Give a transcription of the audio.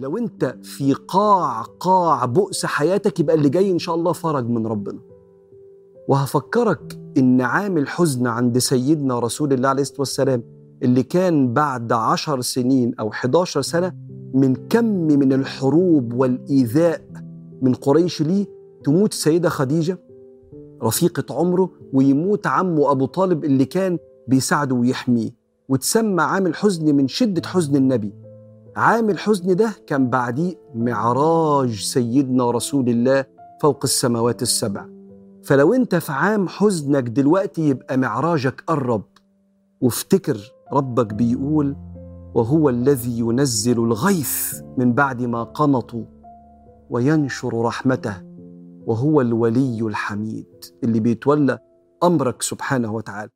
لو انت في قاع قاع بؤس حياتك يبقى اللي جاي إن شاء الله فرج من ربنا. وهفكرك إن عامل حزن عند سيدنا رسول الله عليه الصلاة والسلام اللي كان بعد عشر سنين أو 11 سنة من كم من الحروب والإيذاء من قريش ليه تموت السيده خديجة؟ رفيقة عمره ويموت عمه أبو طالب اللي كان بيساعده ويحميه. وتسمى عامل حزن من شدة حزن النبي. عامل حزن ده كان بعديه معراج سيدنا رسول الله فوق السماوات السبع. فلو انت في عام حزنك دلوقتي يبقى معراجك قرب. وافتكر ربك بيقول وهو الذي ينزل الغيث من بعد ما قنطوا وينشر رحمته وهو الولي الحميد اللي بيتولى أمرك سبحانه وتعالى.